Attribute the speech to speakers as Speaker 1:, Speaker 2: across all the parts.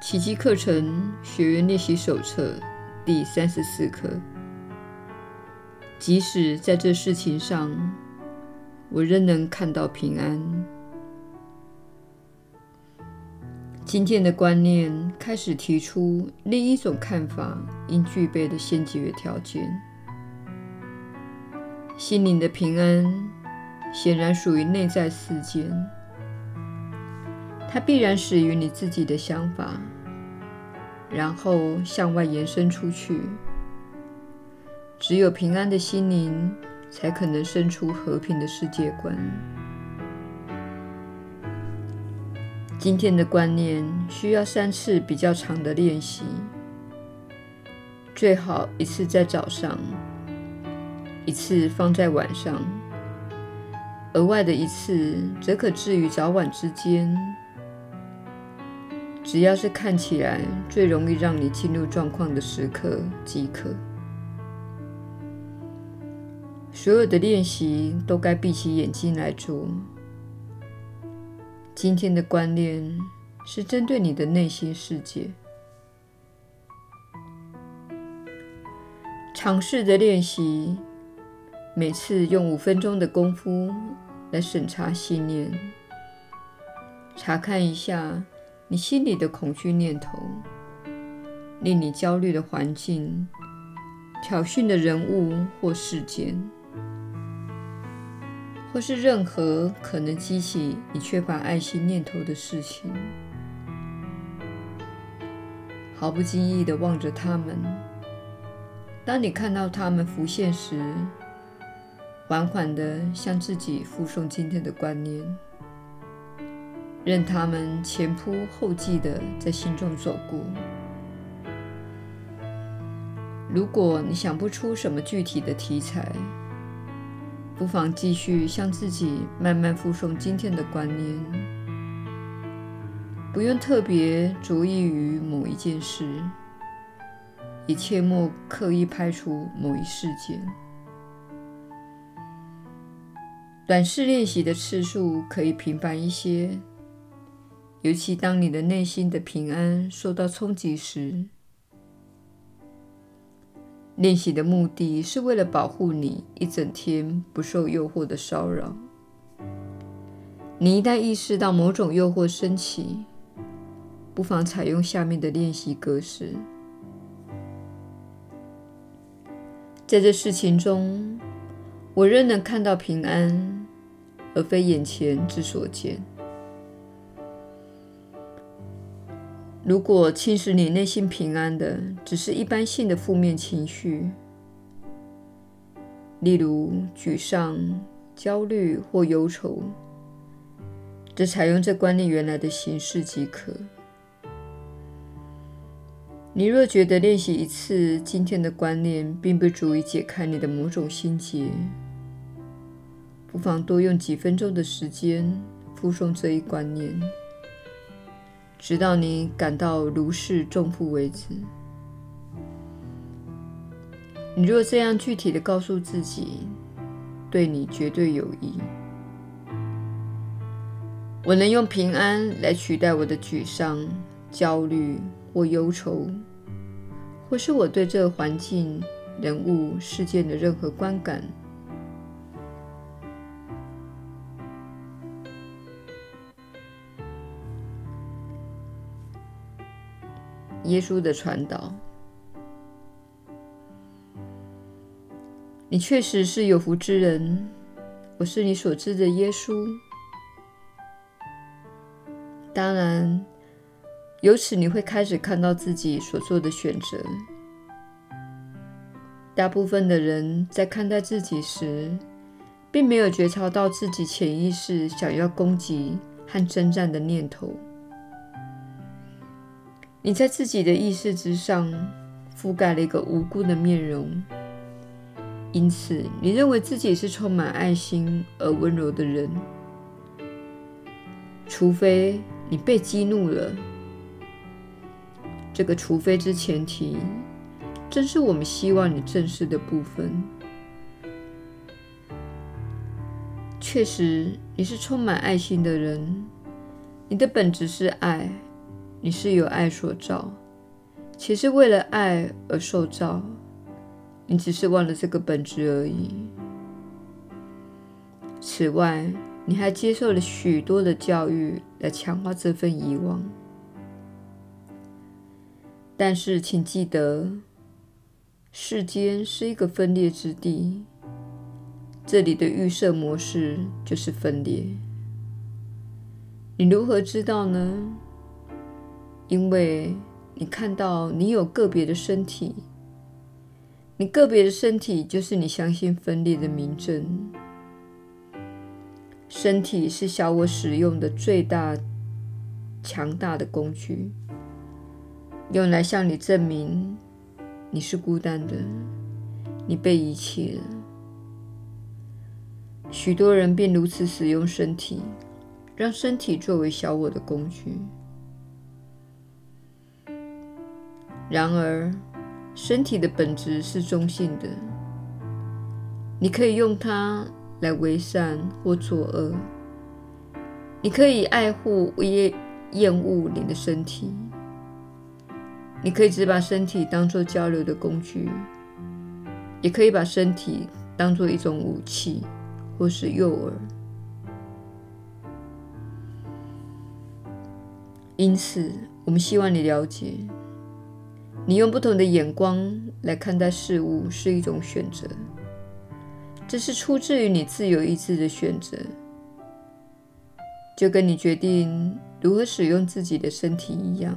Speaker 1: 奇迹课程学员练习手册第三十四课。即使在这事情上，我仍能看到平安。今天的观念开始提出另一种看法应具备的先决条件：心灵的平安显然属于内在事件。它必然始于你自己的想法，然后向外延伸出去。只有平安的心灵，才可能生出和平的世界观。今天的观念需要三次比较长的练习，最好一次在早上，一次放在晚上，额外的一次则可置于早晚之间。只要是看起来最容易让你进入状况的时刻即可。所有的练习都该闭起眼睛来做。今天的观念是针对你的内心世界。尝试着练习，每次用五分钟的功夫来审查信念，查看一下。你心里的恐惧念头、令你焦虑的环境、挑衅的人物或事件，或是任何可能激起你缺乏爱心念头的事情，毫不经意地望着他们。当你看到他们浮现时，缓缓地向自己复诵今天的观念。任他们前仆后继地在心中走过。如果你想不出什么具体的题材，不妨继续向自己慢慢复诵今天的观念，不用特别着意于某一件事，也切莫刻意排除某一事件。短式练习的次数可以频繁一些。尤其当你的内心的平安受到冲击时，练习的目的是为了保护你一整天不受诱惑的骚扰。你一旦意识到某种诱惑升起，不妨采用下面的练习格式。在这事情中，我仍能看到平安，而非眼前之所见。如果侵蚀你内心平安的只是一般性的负面情绪，例如沮丧、焦虑或忧愁，则采用这观念原来的形式即可。你若觉得练习一次今天的观念并不足以解开你的某种心结，不妨多用几分钟的时间复诵这一观念。直到你感到如释重负为止。你若这样具体的告诉自己，对你绝对有益。我能用平安来取代我的沮丧、焦虑或忧愁，或是我对这个环境、人物、事件的任何观感。耶稣的传导，你确实是有福之人。我是你所知的耶稣。当然，由此你会开始看到自己所做的选择。大部分的人在看待自己时，并没有觉察到自己潜意识想要攻击和征战的念头。你在自己的意识之上覆盖了一个无辜的面容，因此你认为自己是充满爱心而温柔的人，除非你被激怒了。这个“除非”之前提，正是我们希望你正视的部分。确实，你是充满爱心的人，你的本质是爱。你是由爱所造，且是为了爱而受造。你只是忘了这个本质而已。此外，你还接受了许多的教育来强化这份遗忘。但是，请记得，世间是一个分裂之地，这里的预设模式就是分裂。你如何知道呢？因为你看到你有个别的身体。你个别的身体就是你相信分裂的明证。身体是小我使用的最大、强大的工具，用来向你证明你是孤单的，你被遗弃了。许多人便如此使用身体，让身体作为小我的工具。然而，身体的本质是中性的，你可以用它来为善或作恶，你可以爱护、厌厌恶你的身体，你可以只把身体当作交流的工具，也可以把身体当作一种武器或是诱饵。因此，我们希望你了解。你用不同的眼光来看待事物是一种选择，这是出自于你自由意志的选择，就跟你决定如何使用自己的身体一样。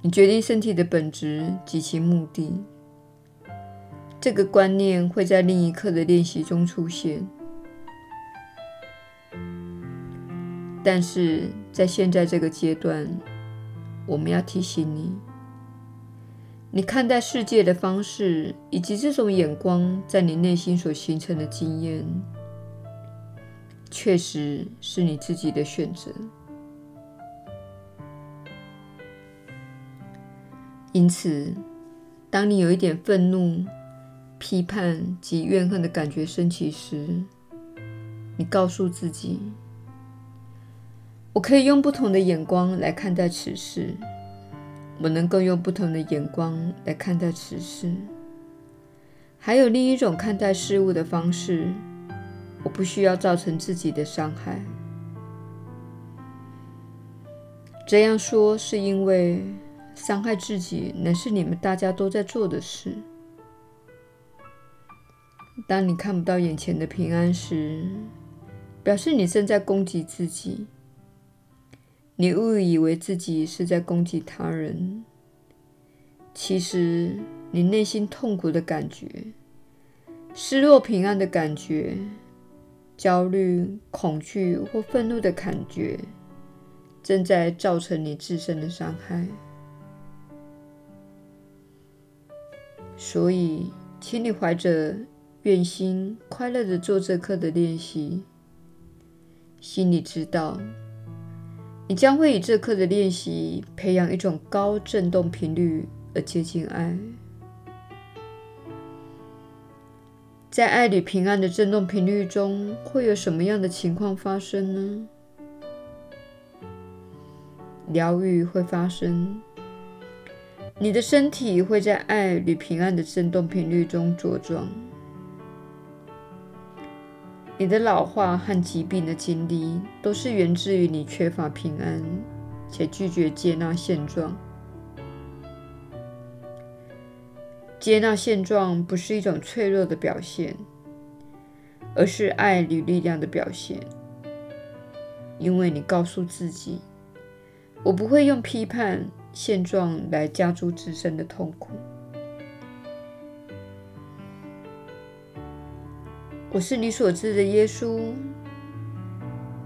Speaker 1: 你决定身体的本质及其目的，这个观念会在另一课的练习中出现，但是。在现在这个阶段，我们要提醒你：你看待世界的方式，以及这种眼光在你内心所形成的经验，确实是你自己的选择。因此，当你有一点愤怒、批判及怨恨的感觉升起时，你告诉自己。我可以用不同的眼光来看待此事，我能够用不同的眼光来看待此事。还有另一种看待事物的方式，我不需要造成自己的伤害。这样说是因为伤害自己乃是你们大家都在做的事。当你看不到眼前的平安时，表示你正在攻击自己。你误以为自己是在攻击他人，其实你内心痛苦的感觉、失落平安的感觉、焦虑、恐惧或愤怒的感觉，正在造成你自身的伤害。所以，请你怀着愿心，快乐地做这课的练习，心里知道。你将会以这课的练习培养一种高振动频率而接近爱。在爱与平安的振动频率中，会有什么样的情况发生呢？疗愈会发生，你的身体会在爱与平安的振动频率中茁壮。你的老化和疾病的经历，都是源自于你缺乏平安，且拒绝接纳现状。接纳现状不是一种脆弱的表现，而是爱与力量的表现。因为你告诉自己：“我不会用批判现状来加诸自身的痛苦。”我是你所知的耶稣。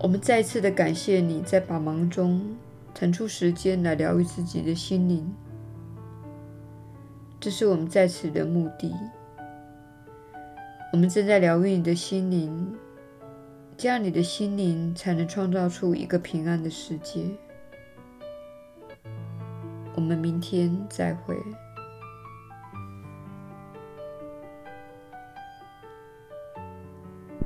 Speaker 1: 我们再次的感谢你在百忙中腾出时间来疗愈自己的心灵，这是我们在此的目的。我们正在疗愈你的心灵，这样你的心灵才能创造出一个平安的世界。我们明天再会。